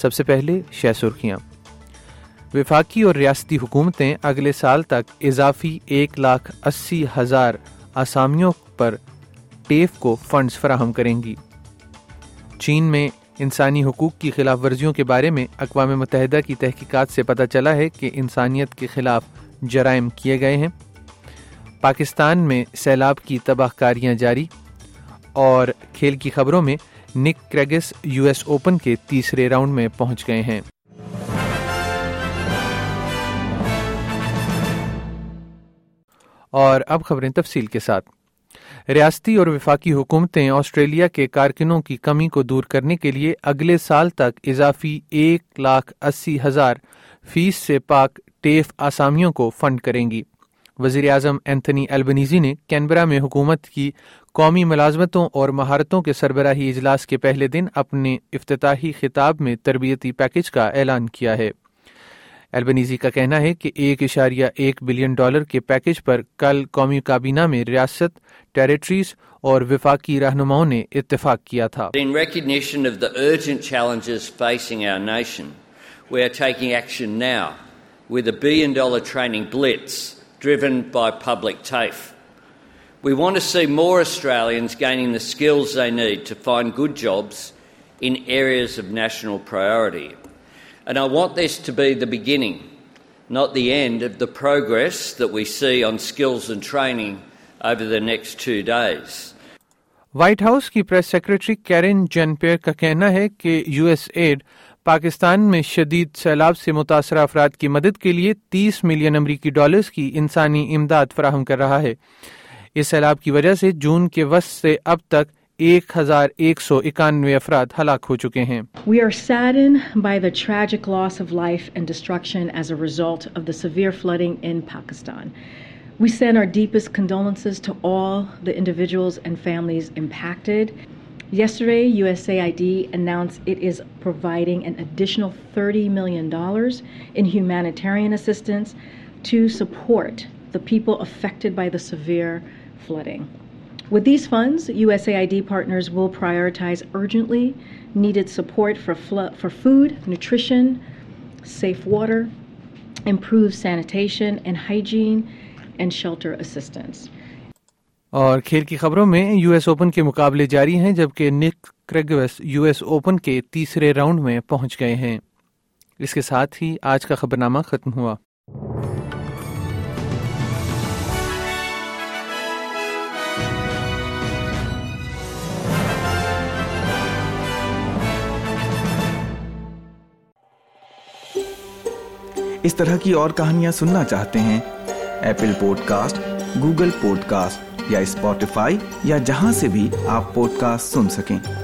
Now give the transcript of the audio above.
سب سے پہلے شہ سرخیاں وفاقی اور ریاستی حکومتیں اگلے سال تک اضافی ایک لاکھ اسی ہزار آسامیوں پر ٹیف کو فنڈز فراہم کریں گی چین میں انسانی حقوق کی خلاف ورزیوں کے بارے میں اقوام متحدہ کی تحقیقات سے پتہ چلا ہے کہ انسانیت کے خلاف جرائم کیے گئے ہیں پاکستان میں سیلاب کی تباہ کاریاں جاری اور کھیل کی خبروں میں نک کریگس یو ایس اوپن کے تیسرے راؤنڈ میں پہنچ گئے ہیں اور اب خبریں تفصیل کے ساتھ ریاستی اور وفاقی حکومتیں آسٹریلیا کے کارکنوں کی کمی کو دور کرنے کے لیے اگلے سال تک اضافی ایک لاکھ اسی ہزار فیس سے پاک ٹیف آسامیوں کو فنڈ کریں گی وزیر اعظم اینتھنی البنیزی نے کینبرا میں حکومت کی قومی ملازمتوں اور مہارتوں کے سربراہی اجلاس کے پہلے دن اپنے افتتاحی خطاب میں تربیتی پیکج کا اعلان کیا ہے البنیزی کا کہنا ہے کہ ایک اشاریہ ایک بلین ڈالر کے پیکج پر کل قومی کابینہ میں ریاست ٹیریٹریز اور وفاقی رہنماؤں نے اتفاق کیا تھا driven by public TAFE. We want to see more Australians gaining the skills they need to find good jobs in areas of national priority. And I want this to be the beginning, not the end, of the progress that we see on skills and training over the next two days. White House کی press secretary Karine Jean Pierre کا کہنا ہے کہ U S add Pakistan میں شدید سیلاب سے متاثرہ افراد کی مدد کے لیے تیس ملین امریکی ڈالرز کی انسانی امداد فراہم کر رہا ہے اس سیلاب کی وجہ سے جون کے وسط سے اب تک ایک ہزار ایک سو اکانوے افراد ہلاک ہو چکے ہیں we are saddened by the tragic loss of life and destruction as a result of the severe flooding in Pakistan we send our deepest condolences to all the individuals and families impacted Yesterday, USAID announced it is providing an additional $30 million in humanitarian assistance to support the people affected by the severe flooding. With these funds, USAID partners will prioritize urgently needed support for food, nutrition, safe water, improved sanitation and hygiene, and shelter assistance. اور کھیل کی خبروں میں U S open کے مقابلے جاری ہیں جبکہ نک کریگوس یو ایس اوپن کے تیسرے راؤنڈ میں پہنچ گئے ہیں اس کے ساتھ ہی آج کا نامہ ختم ہوا اس طرح کی اور کہانیاں سننا چاہتے ہیں Apple podcast Google podcast یا اسپوٹیفائی یا جہاں سے بھی آپ پوڈ کاسٹ سن سکیں